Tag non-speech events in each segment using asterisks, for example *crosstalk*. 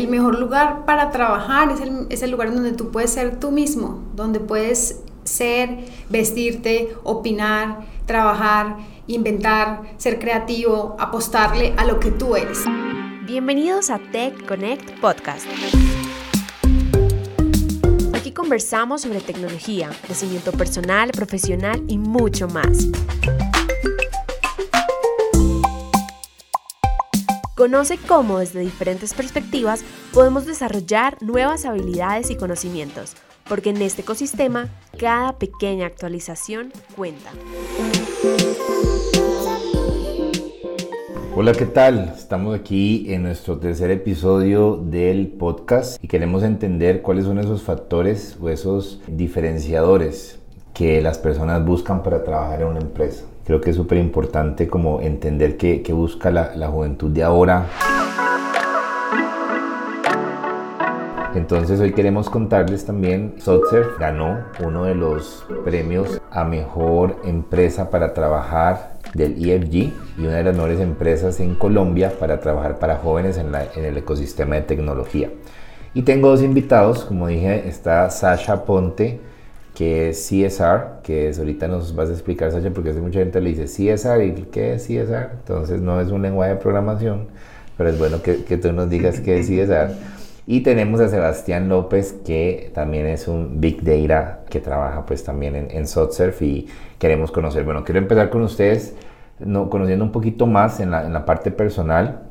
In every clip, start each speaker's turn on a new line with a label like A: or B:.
A: el mejor lugar para trabajar es el, lugar donde tú puedes ser tú mismo, donde puedes ser, vestirte, opinar, trabajar, inventar, ser creativo, apostarle a lo que tú eres.
B: Bienvenidos a Tech Connect Podcast. Aquí conversamos sobre tecnología, crecimiento personal, profesional y mucho más. Conoce cómo desde diferentes perspectivas podemos desarrollar nuevas habilidades y conocimientos, porque en este ecosistema cada pequeña actualización cuenta.
C: Hola, ¿qué tal? Estamos aquí en nuestro tercer episodio del podcast y queremos entender cuáles son esos factores o esos diferenciadores que las personas buscan para trabajar en una empresa. Creo que es súper importante como entender qué, busca la, la juventud de ahora. Entonces hoy queremos contarles también, Sotzer ganó uno de los premios a mejor empresa para trabajar del EFG y una de las mejores empresas en Colombia para trabajar para jóvenes en, en el ecosistema de tecnología. Y tengo dos invitados, como dije, está Sasha Ponte, que es CSR, que es, ahorita nos vas a explicar, Sacha, porque hace mucha gente le dice CSR y ¿qué es CSR? Entonces no es un lenguaje de programación, pero es bueno que, que tú nos digas qué es CSR. Y tenemos a Sebastián López, que también es un Big Data que trabaja pues también en, en y queremos conocer. Bueno, quiero empezar con ustedes no, conociendo un poquito más en la, en la parte personal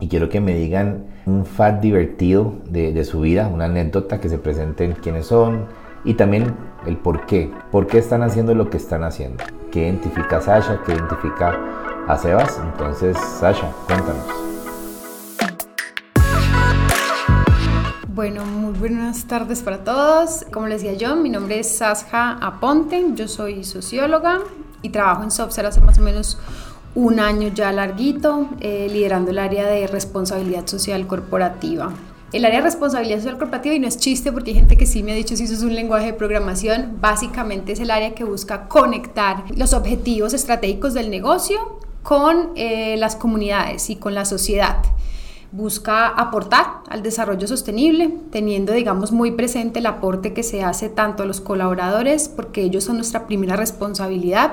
C: y quiero que me digan un fact divertido de, de su vida, una anécdota que se presenten quiénes son, y también el por qué. ¿Por qué están haciendo lo que están haciendo? ¿Qué identifica a Sasha? ¿Qué identifica a Sebas? Entonces, Sasha, cuéntanos.
A: Bueno, muy buenas tardes para todos. Como les decía yo, mi nombre es Sasha Aponte, yo soy socióloga y trabajo en Software hace más o menos un año ya larguito, eh, liderando el área de responsabilidad social corporativa. El área de responsabilidad social corporativa, y no es chiste porque hay gente que sí me ha dicho si eso es un lenguaje de programación, básicamente es el área que busca conectar los objetivos estratégicos del negocio con eh, las comunidades y con la sociedad. Busca aportar al desarrollo sostenible, teniendo, digamos, muy presente el aporte que se hace tanto a los colaboradores, porque ellos son nuestra primera responsabilidad,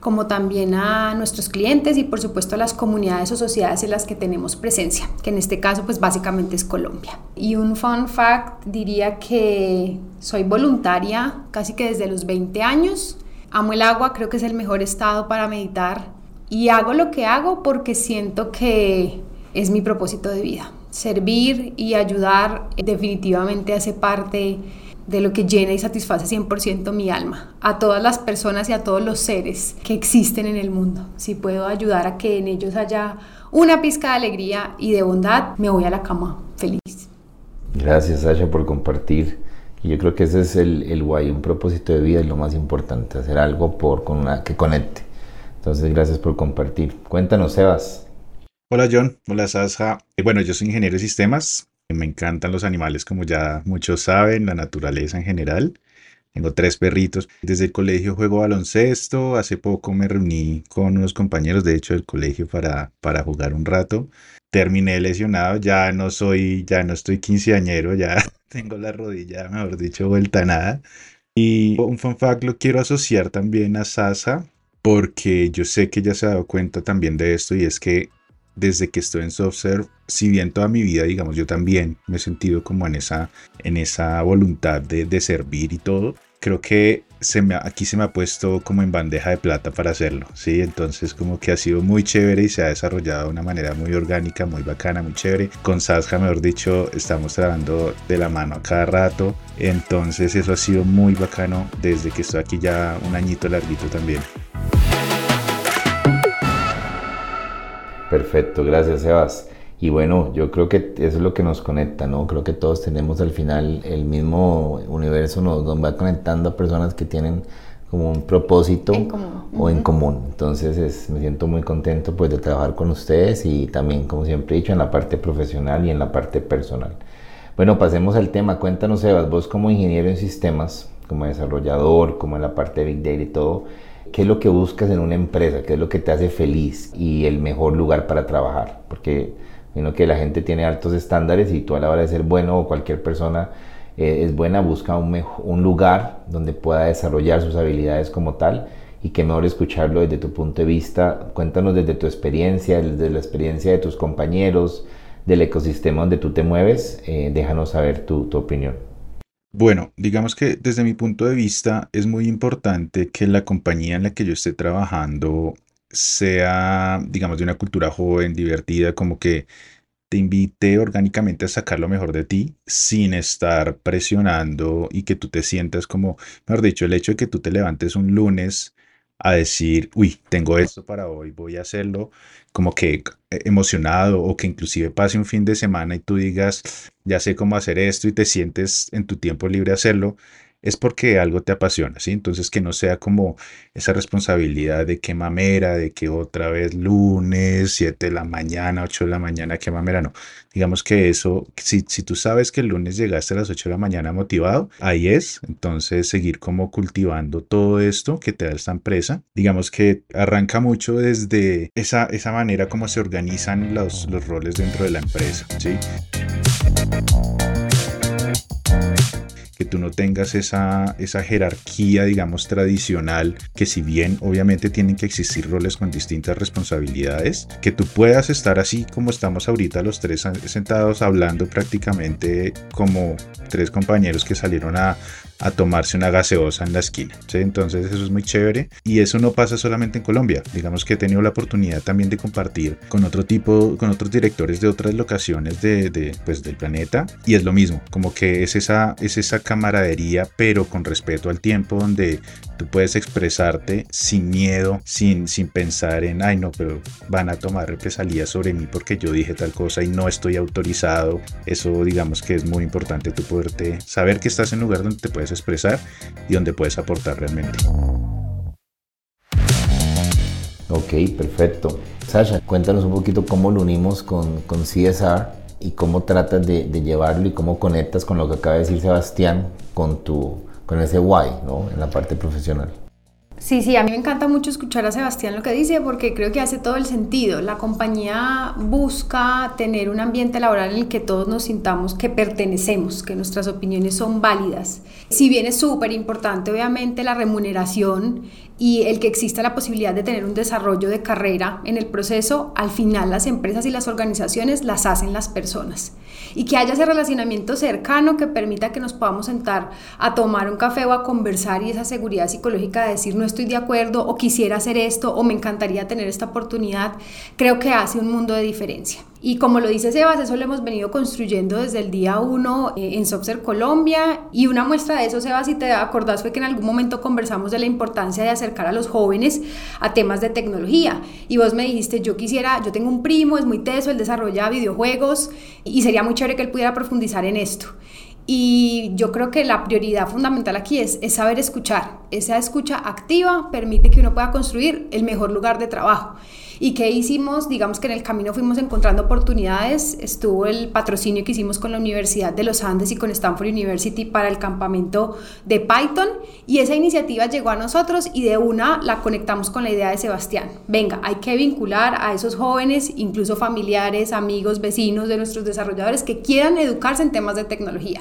A: como también a nuestros clientes y por supuesto a las comunidades o sociedades en las que tenemos presencia, que en este caso pues básicamente es Colombia. Y un fun fact diría que soy voluntaria casi que desde los 20 años, amo el agua, creo que es el mejor estado para meditar y hago lo que hago porque siento que es mi propósito de vida. Servir y ayudar definitivamente hace parte de lo que llena y satisface 100% mi alma, a todas las personas y a todos los seres que existen en el mundo. Si puedo ayudar a que en ellos haya una pizca de alegría y de bondad, me voy a la cama feliz.
C: Gracias, Sasha, por compartir. Y yo creo que ese es el, el guay, un propósito de vida y lo más importante, hacer algo por, con una, que conecte. Entonces, gracias por compartir. Cuéntanos, Sebas.
D: Hola, John. Hola, Sasha. Bueno, yo soy ingeniero de sistemas. Me encantan los animales, como ya muchos saben, la naturaleza en general. Tengo tres perritos. Desde el colegio juego baloncesto. Hace poco me reuní con unos compañeros, de hecho, del colegio para, para jugar un rato. Terminé lesionado, ya no soy, ya no estoy quinceañero, ya *laughs* tengo la rodilla, mejor dicho, vuelta a nada. Y un fun fact lo quiero asociar también a Sasa, porque yo sé que ella se ha dado cuenta también de esto y es que desde que estoy en SoftServe, si bien toda mi vida, digamos, yo también me he sentido como en esa, en esa voluntad de, de servir y todo, creo que se me, aquí se me ha puesto como en bandeja de plata para hacerlo, ¿sí? Entonces como que ha sido muy chévere y se ha desarrollado de una manera muy orgánica, muy bacana, muy chévere. Con Sasha, mejor dicho, estamos trabajando de la mano a cada rato, entonces eso ha sido muy bacano desde que estoy aquí ya un añito larguito también.
C: Perfecto, gracias Sebas. Y bueno, yo creo que eso es lo que nos conecta, ¿no? Creo que todos tenemos al final el mismo universo, nos, va conectando a personas que tienen como un propósito o en común. Entonces me siento muy contento pues de trabajar con ustedes y también, como siempre he dicho, en la parte profesional y en la parte personal. Bueno, pasemos al tema. Cuéntanos, Sebas, vos como ingeniero en sistemas, como desarrollador, como en la parte de Big Data y todo, ¿Qué es lo que buscas en una empresa? ¿Qué es lo que te hace feliz y el mejor lugar para trabajar? Porque sino que la gente tiene altos estándares y tú a la hora de ser bueno o cualquier persona eh, es buena, busca un, un lugar donde pueda desarrollar sus habilidades como tal y qué mejor escucharlo desde tu punto de vista. Cuéntanos desde tu experiencia, desde la experiencia de tus compañeros, del ecosistema donde tú te mueves, eh, déjanos saber tu, tu opinión.
D: Bueno, digamos que desde mi punto de vista es muy importante que la compañía en la que yo esté trabajando sea, digamos, de una cultura joven, divertida, como que te invite orgánicamente a sacar lo mejor de ti sin estar presionando y que tú te sientas como, mejor dicho, el hecho de que tú te levantes un lunes a decir, uy, tengo esto para hoy, voy a hacerlo, como que emocionado o que inclusive pase un fin de semana y tú digas, ya sé cómo hacer esto y te sientes en tu tiempo libre hacerlo, es porque algo te apasiona, ¿sí? Entonces que no sea como esa responsabilidad de qué mamera, de que otra vez lunes, 7 de la mañana, 8 de la mañana, qué mamera, no. Digamos que eso, si, si tú sabes que el lunes llegaste a las 8 de la mañana motivado, ahí es, entonces seguir como cultivando todo esto que te da esta empresa. Digamos que arranca mucho desde esa, esa manera como se organizan los, los roles dentro de la empresa, ¿sí? Que tú no tengas esa, esa jerarquía, digamos, tradicional, que si bien obviamente tienen que existir roles con distintas responsabilidades, que tú puedas estar así como estamos ahorita los tres sentados hablando prácticamente como tres compañeros que salieron a, a tomarse una gaseosa en la esquina. Entonces eso es muy chévere y eso no pasa solamente en Colombia. Digamos que he tenido la oportunidad también de compartir con otro tipo, con otros directores de otras locaciones de, pues, del planeta y es lo mismo, como que es esa, es esa camaradería pero con respeto al tiempo donde tú puedes expresarte sin miedo, sin, sin pensar en, ay no, pero van a tomar represalias sobre mí porque yo dije tal cosa y no estoy autorizado. Eso digamos que es muy importante tú poderte saber que estás en un lugar donde te puedes expresar y donde puedes aportar realmente.
C: Ok, perfecto. Sasha, cuéntanos un poquito cómo lo unimos con, con CSR y cómo tratas de, de, llevarlo y cómo conectas con lo que acaba de decir Sebastián con, tu, con ese why ¿no? en la parte profesional.
A: Sí, sí, a mí me encanta mucho escuchar a Sebastián lo que dice porque creo que hace todo el sentido. La compañía busca tener un ambiente laboral en el que todos nos sintamos que pertenecemos, que nuestras opiniones son válidas. Si bien es súper importante, obviamente, la remuneración y el que exista la posibilidad de tener un desarrollo de carrera en el proceso, al final las empresas y las organizaciones las hacen las personas. Y que haya ese relacionamiento cercano que permita que nos podamos sentar a tomar un café o a conversar y esa seguridad psicológica de decir estoy de acuerdo o quisiera hacer esto o me encantaría tener esta oportunidad, creo que hace un mundo de diferencia. Y como lo dice Sebas, eso lo hemos venido construyendo desde el día uno eh, en Software Colombia. Y una muestra de eso, Sebas, si te acordás, fue que en algún momento conversamos de la importancia de acercar a los jóvenes a temas de tecnología. Y vos me dijiste, yo quisiera, yo tengo un primo, es muy teso, él desarrolla videojuegos y sería muy chévere que él pudiera profundizar en esto. Y yo creo que la prioridad fundamental aquí es, saber escuchar. Esa escucha activa permite que uno pueda construir el mejor lugar de trabajo. ¿Y qué hicimos? Digamos que en el camino fuimos encontrando oportunidades. Estuvo el patrocinio que hicimos con la Universidad de los Andes y con Stanford University para el campamento de Python. Y esa iniciativa llegó a nosotros y de una la conectamos con la idea de Sebastián. Venga, hay que vincular a esos jóvenes, incluso familiares, amigos, vecinos de nuestros desarrolladores que quieran educarse en temas de tecnología.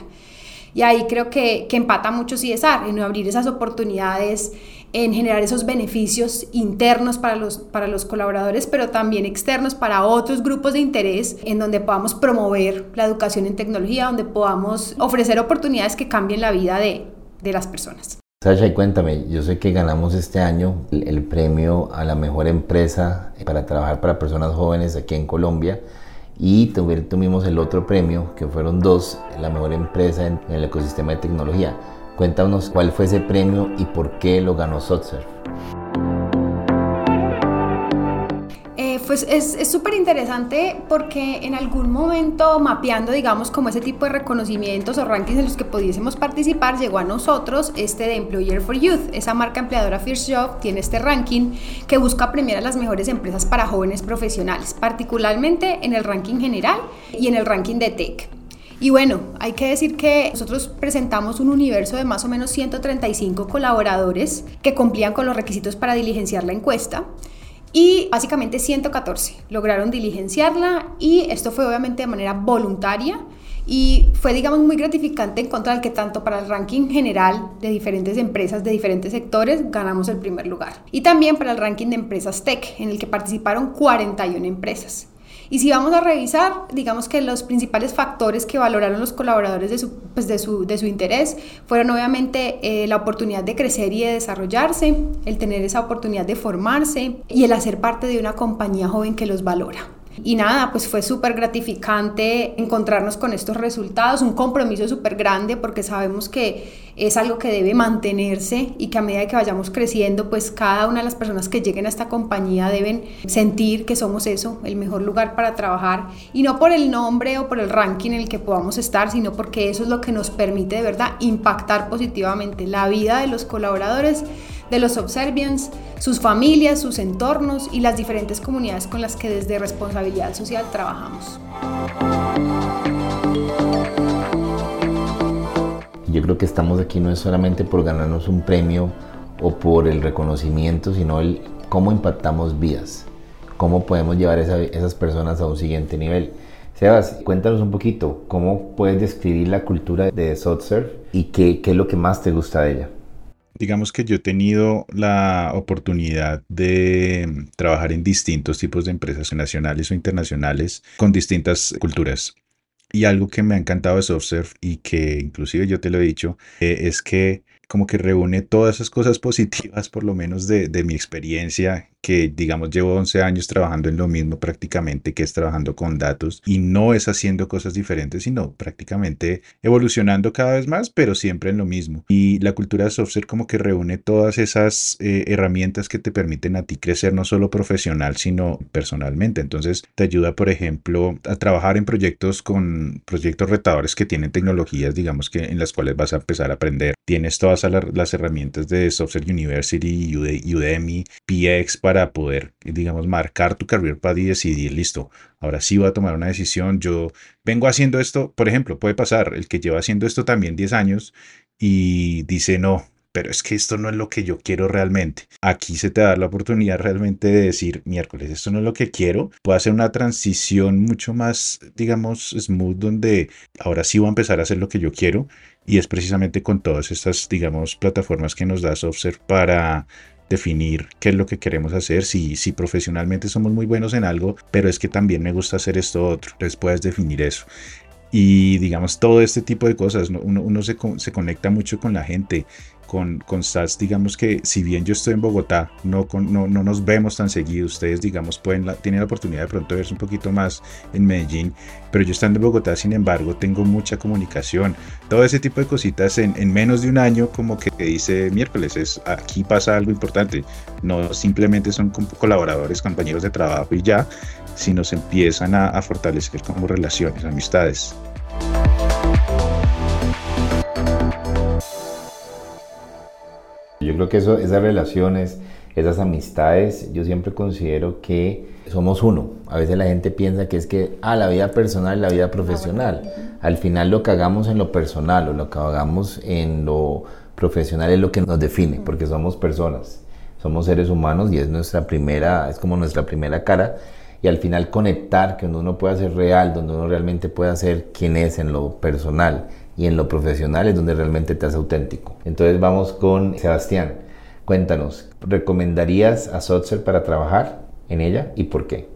A: Y ahí creo que, que empata mucho CSR, en abrir esas oportunidades, en generar esos beneficios internos para los, para los colaboradores, pero también externos para otros grupos de interés, en donde podamos promover la educación en tecnología, donde podamos ofrecer oportunidades que cambien la vida de, de las personas.
C: Sasha, y cuéntame, yo sé que ganamos este año el, el premio a la mejor empresa para trabajar para personas jóvenes aquí en Colombia y tuvimos el otro premio, que fueron dos, la mejor empresa en, el ecosistema de tecnología. Cuéntanos cuál fue ese premio y por qué lo ganó Sotsurf.
A: Pues es súper interesante porque en algún momento mapeando, digamos, como ese tipo de reconocimientos o rankings en los que pudiésemos participar, llegó a nosotros este de Employer for Youth. Esa marca empleadora First Job tiene este ranking que busca premiar a las mejores empresas para jóvenes profesionales, particularmente en el ranking general y en el ranking de tech. Y bueno, hay que decir que nosotros presentamos un universo de más o menos 135 colaboradores que cumplían con los requisitos para diligenciar la encuesta. y básicamente 114 lograron diligenciarla y esto fue obviamente de manera voluntaria y fue, digamos, muy gratificante encontrar que tanto para el ranking general de diferentes empresas de diferentes sectores ganamos el primer lugar. Y también para el ranking de empresas tech, en el que participaron 41 empresas. Y si vamos a revisar, digamos que los principales factores que valoraron los colaboradores de su, pues de su, de su interés fueron obviamente eh, la oportunidad de crecer y de desarrollarse, el tener esa oportunidad de formarse y el hacer parte de una compañía joven que los valora. Y nada, pues fue súper gratificante encontrarnos con estos resultados, un compromiso súper grande porque sabemos que es algo que debe mantenerse y que a medida que vayamos creciendo, pues cada una de las personas que lleguen a esta compañía deben sentir que somos eso, el mejor lugar para trabajar. Y no por el nombre o por el ranking en el que podamos estar, sino porque eso es lo que nos permite de verdad impactar positivamente la vida de los colaboradores de los Observians, sus familias, sus entornos y las diferentes comunidades con las que desde responsabilidad social trabajamos.
C: Yo creo que estamos aquí no es solamente por ganarnos un premio o por el reconocimiento, sino el cómo impactamos vidas, cómo podemos llevar a esas personas a un siguiente nivel. Sebas, cuéntanos un poquito, ¿cómo puedes describir la cultura de SOTSERV y qué es lo que más te gusta de ella?
D: Digamos que yo he tenido la oportunidad de mm, trabajar en distintos tipos de empresas nacionales o internacionales con distintas culturas. Y algo que me ha encantado de SoftServe y que inclusive yo te lo he dicho, eh, es que como que reúne todas esas cosas *laughs* positivas, por lo menos de, de mi experiencia que digamos llevo 11 años trabajando en lo mismo prácticamente, que es trabajando con datos y no es haciendo cosas diferentes, sino prácticamente evolucionando cada vez más, pero siempre en lo mismo. Y la cultura de software como que reúne todas esas eh, herramientas que te permiten a ti crecer no solo profesional, sino personalmente. Entonces te ayuda, por ejemplo, a trabajar en proyectos con proyectos retadores que tienen tecnologías, digamos que en las cuales vas a empezar a aprender. Tienes todas las herramientas de Software University, Udemy, PX para para poder, digamos, marcar tu career path y decidir, listo, ahora sí voy a tomar una decisión. Yo vengo haciendo esto, por ejemplo, puede pasar el que lleva haciendo esto también 10 años y dice, no, pero es que esto no es lo que yo quiero realmente. Aquí se te da la oportunidad realmente de decir, miércoles, esto no es lo que quiero. Puedo hacer una transición mucho más, digamos, smooth, donde ahora sí voy a empezar a hacer lo que yo quiero. Y es precisamente con todas estas, digamos, plataformas que nos da Software para definir qué es lo que queremos hacer, si, si profesionalmente somos muy buenos en algo, pero es que también me gusta hacer esto otro, entonces puedes definir eso. Y digamos, todo este tipo de cosas, uno, uno se, se, conecta mucho con la gente, con, con digamos que si bien yo estoy en Bogotá, no, no, no nos vemos tan seguido, ustedes digamos pueden tienen la oportunidad de pronto verse un poquito más en Medellín, pero yo estando en Bogotá, sin embargo, tengo mucha comunicación, todo ese tipo de cositas en, en menos de un año como que dice miércoles, es, aquí pasa algo importante, no simplemente son colaboradores, compañeros de trabajo y ya, sino se empiezan a fortalecer como relaciones, amistades.
C: Yo creo que eso, esas relaciones, esas amistades, yo siempre considero que somos uno. A veces la gente piensa que es que, ah, la vida personal y la vida profesional. Al final lo que hagamos en lo personal o lo que hagamos en lo profesional es lo que nos define, porque somos personas, somos seres humanos y es nuestra primera, es como nuestra primera cara. Y al final conectar, que uno pueda ser real, donde uno realmente pueda ser quien es en lo personal y en lo profesional es donde realmente te hace auténtico. Entonces vamos con Sebastián. Cuéntanos, ¿recomendarías a Sotzer para trabajar en ella y por qué?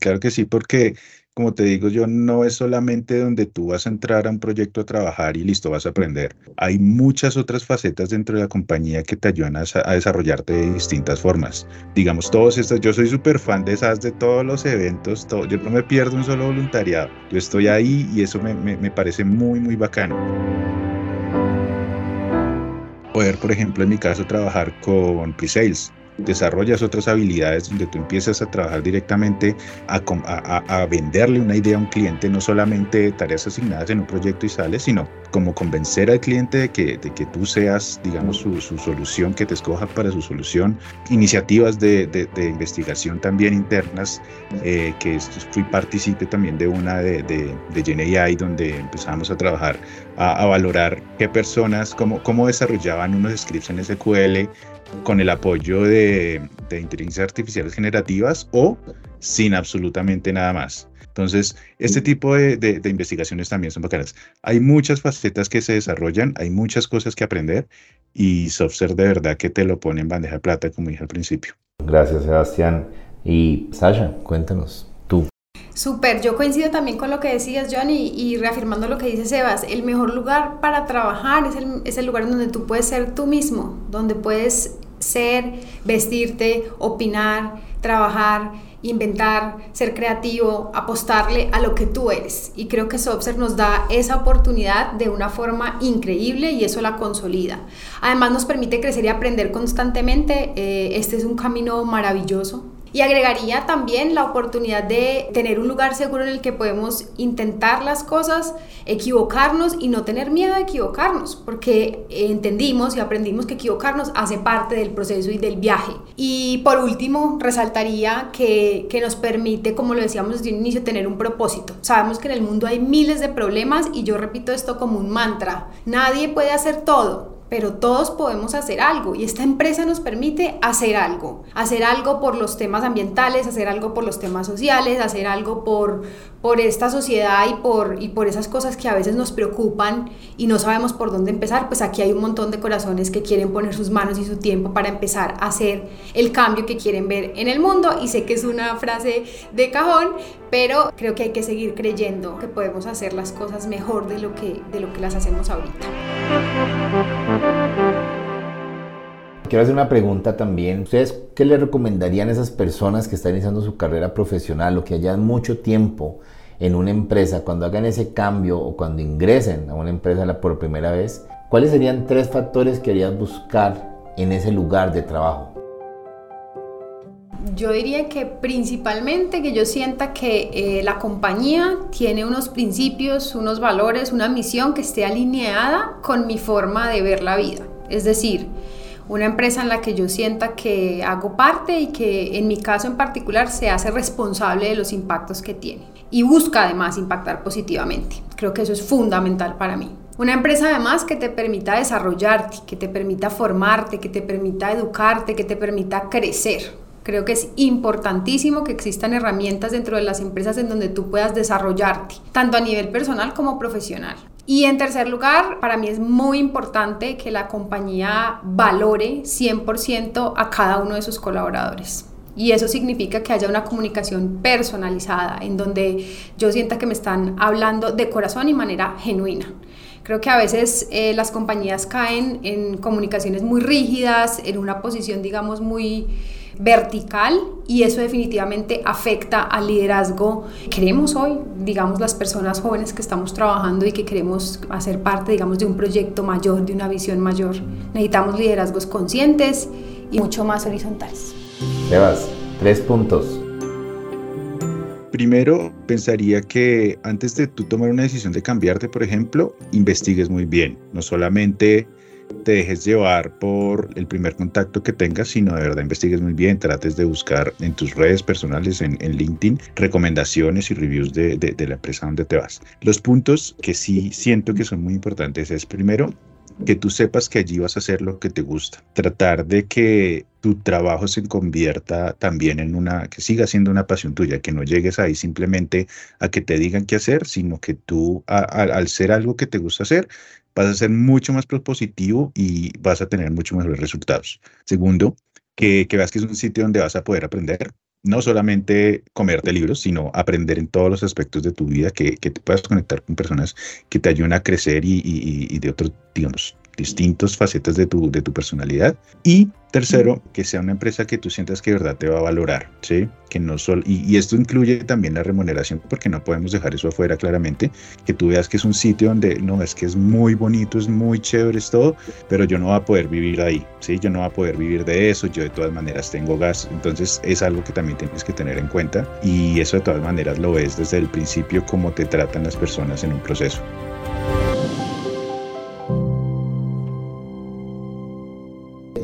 D: Claro que sí, porque como te digo yo, no es solamente donde tú vas a entrar a un proyecto a trabajar y listo, vas a aprender. Hay muchas otras facetas dentro de la compañía que te ayudan a, desarrollarte de distintas formas. Digamos, todos estos, yo soy súper fan de esas, de todos los eventos, todo, yo no me pierdo un solo voluntariado. Yo estoy ahí y eso me, me, me parece muy, muy bacano poder, por ejemplo, en mi caso, trabajar con pre-sales desarrollas otras habilidades donde tú empiezas a trabajar directamente a, a, venderle una idea a un cliente, no solamente tareas asignadas en un proyecto y sales, sino como convencer al cliente de que, de que tú seas, digamos, su, su solución, que te escoja para su solución. Iniciativas de, de, de investigación también internas, eh, que fui partícipe también de una de, de, de GenAI, donde empezamos a trabajar a, a, valorar qué personas, cómo, cómo desarrollaban unos scripts en SQL con el apoyo de, de inteligencias artificiales generativas o sin absolutamente nada más. Entonces, este tipo de, de, investigaciones también son bacanas. Hay muchas facetas que se desarrollan, hay muchas cosas que aprender y Software de verdad que te lo pone en bandeja de plata, como dije al principio.
C: Gracias, Sebastián. Y Sasha, cuéntanos.
A: Súper, yo coincido también con lo que decías, Johnny, y reafirmando lo que dice Sebas, el mejor lugar para trabajar es el, es el lugar donde tú puedes ser tú mismo, donde puedes ser, vestirte, opinar, trabajar, inventar, ser creativo, apostarle a lo que tú eres. Y creo que Software nos da esa oportunidad de una forma increíble y eso la consolida. Además nos permite crecer y aprender constantemente. Eh, este es un camino maravilloso y agregaría también la oportunidad de tener un lugar seguro en el que podemos intentar las cosas, equivocarnos y no tener miedo de equivocarnos, porque entendimos y aprendimos que equivocarnos hace parte del proceso y del viaje. Y por último, resaltaría que, que nos permite, como lo decíamos desde un inicio, tener un propósito. Sabemos que en el mundo hay miles de problemas y yo repito esto como un mantra. Nadie puede hacer todo, pero todos podemos hacer algo y esta empresa nos permite hacer algo, hacer algo por los temas ambientales, hacer algo por los temas sociales, hacer algo por, por esta sociedad y por, y por esas cosas que a veces nos preocupan y no sabemos por dónde empezar, pues aquí hay un montón de corazones que quieren poner sus manos y su tiempo para empezar a hacer el cambio que quieren ver en el mundo y sé que es una frase de cajón, pero creo que hay que seguir creyendo que podemos hacer las cosas mejor de lo que, de lo que las hacemos ahorita.
C: Quiero hacer una pregunta también. ¿Ustedes qué le recomendarían a esas personas que están iniciando su carrera profesional o que hayan mucho tiempo en una empresa, cuando hagan ese cambio o cuando ingresen a una empresa por primera vez? ¿Cuáles serían tres factores que harías buscar en ese lugar de trabajo?
A: Yo diría que principalmente que yo sienta que eh, la compañía tiene unos principios, unos valores, una misión que esté alineada con mi forma de ver la vida. Es decir, una empresa en la que yo sienta que hago parte y que en mi caso en particular se hace responsable de los impactos que tiene y busca además impactar positivamente. Creo que eso es fundamental para mí. Una empresa además que te permita desarrollarte, que te permita formarte, que te permita educarte, que te permita crecer. Creo que es importantísimo que existan herramientas dentro de las empresas en donde tú puedas desarrollarte, tanto a nivel personal como profesional. Y en tercer lugar, para mí es muy importante que la compañía valore 100% a cada uno de sus colaboradores. Y eso significa que haya una comunicación personalizada, en donde yo sienta que me están hablando de corazón y manera genuina. Creo que a veces eh, las compañías caen en comunicaciones muy rígidas, en una posición, digamos, muy vertical y eso definitivamente afecta al liderazgo que queremos hoy, digamos las personas jóvenes que estamos trabajando y que queremos hacer parte, digamos, de un proyecto mayor, de una visión mayor. Necesitamos liderazgos conscientes y mucho más horizontales.
C: Sebas, tres puntos.
D: Primero, pensaría que antes de tú tomar una decisión de cambiarte, por ejemplo, investigues muy bien, no solamente te dejes llevar por el primer contacto que tengas, sino de verdad investigues muy bien, trates de buscar en tus redes personales, en, LinkedIn, recomendaciones y reviews de, la empresa donde te vas. Los puntos que sí siento que son muy importantes es primero, que tú sepas que allí vas a hacer lo que te gusta. Tratar de que tu trabajo se convierta también en una, que siga siendo una pasión tuya, que no llegues ahí simplemente a que te digan qué hacer, sino que tú al ser algo que te gusta hacer, vas a ser mucho más propositivo y vas a tener mucho mejores resultados. Segundo, que, veas que es un sitio donde vas a poder aprender, no solamente comerte libros, sino aprender en todos los aspectos de tu vida, que, que te puedas conectar con personas que te ayuden a crecer y, y, y de otros, digamos, distintas facetas de tu, de tu personalidad. Y tercero, que sea una empresa que tú sientas que de verdad te va a valorar, ¿sí? Que no solo, y, esto incluye también la remuneración, porque no podemos dejar eso afuera claramente, que tú veas que es un sitio donde, no, es que es muy bonito, es muy chévere, es todo, pero yo no voy a poder vivir ahí, ¿sí? Yo no voy a poder vivir de eso, yo de todas maneras tengo gas, entonces es algo que también tienes que tener en cuenta y eso de todas maneras lo ves desde el principio, cómo te tratan las personas en un proceso.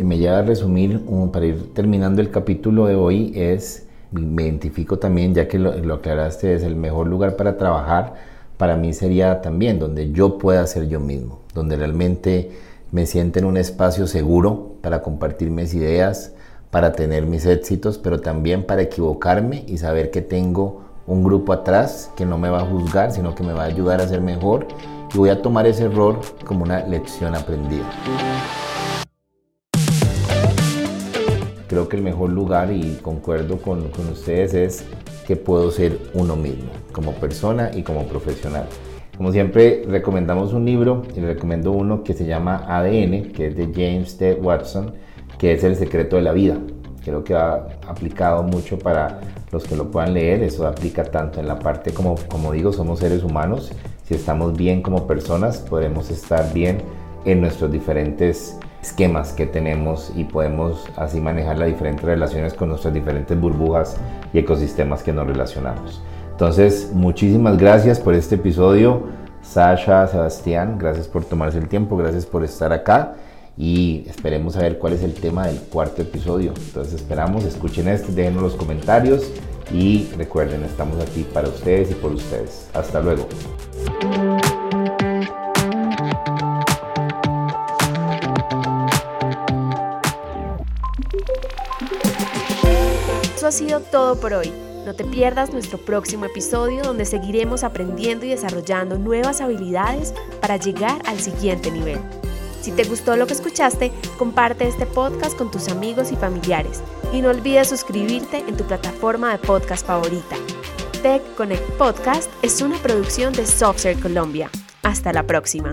C: Me lleva a resumir, para ir terminando el capítulo de hoy, es, me identifico también, ya que lo, aclaraste, es el mejor lugar para trabajar, para mí sería también donde yo pueda ser yo mismo, donde realmente me sienten un espacio seguro para compartir mis ideas, para tener mis éxitos, pero también para equivocarme y saber que tengo un grupo atrás que no me va a juzgar, sino que me va a ayudar a ser mejor y voy a tomar ese error como una lección aprendida. Creo que el mejor lugar, y concuerdo con, con ustedes, es que puedo ser uno mismo, como persona y como profesional. Como siempre, recomendamos un libro y recomiendo uno que se llama ADN, que es de James T. Watson, que es El secreto de la vida. Creo que ha aplicado mucho para los que lo puedan leer. Eso aplica tanto en la parte como, como digo, somos seres humanos. Si estamos bien como personas, podemos estar bien en nuestros diferentes esquemas que tenemos y podemos así manejar las diferentes relaciones con nuestras diferentes burbujas y ecosistemas que nos relacionamos. Entonces, muchísimas gracias por este episodio. Sasha, Sebastián, gracias por tomarse el tiempo, gracias por estar acá y esperemos a ver cuál es el tema del cuarto episodio. Entonces esperamos, escuchen este, déjenos los comentarios y recuerden, estamos aquí para ustedes y por ustedes. Hasta luego.
B: Ha sido todo por hoy. No te pierdas nuestro próximo episodio donde seguiremos aprendiendo y desarrollando nuevas habilidades para llegar al siguiente nivel. Si te gustó lo que escuchaste, comparte este podcast con tus amigos y familiares y no olvides suscribirte en tu plataforma de podcast favorita. Tech Connect Podcast es una producción de Software Colombia. Hasta la próxima.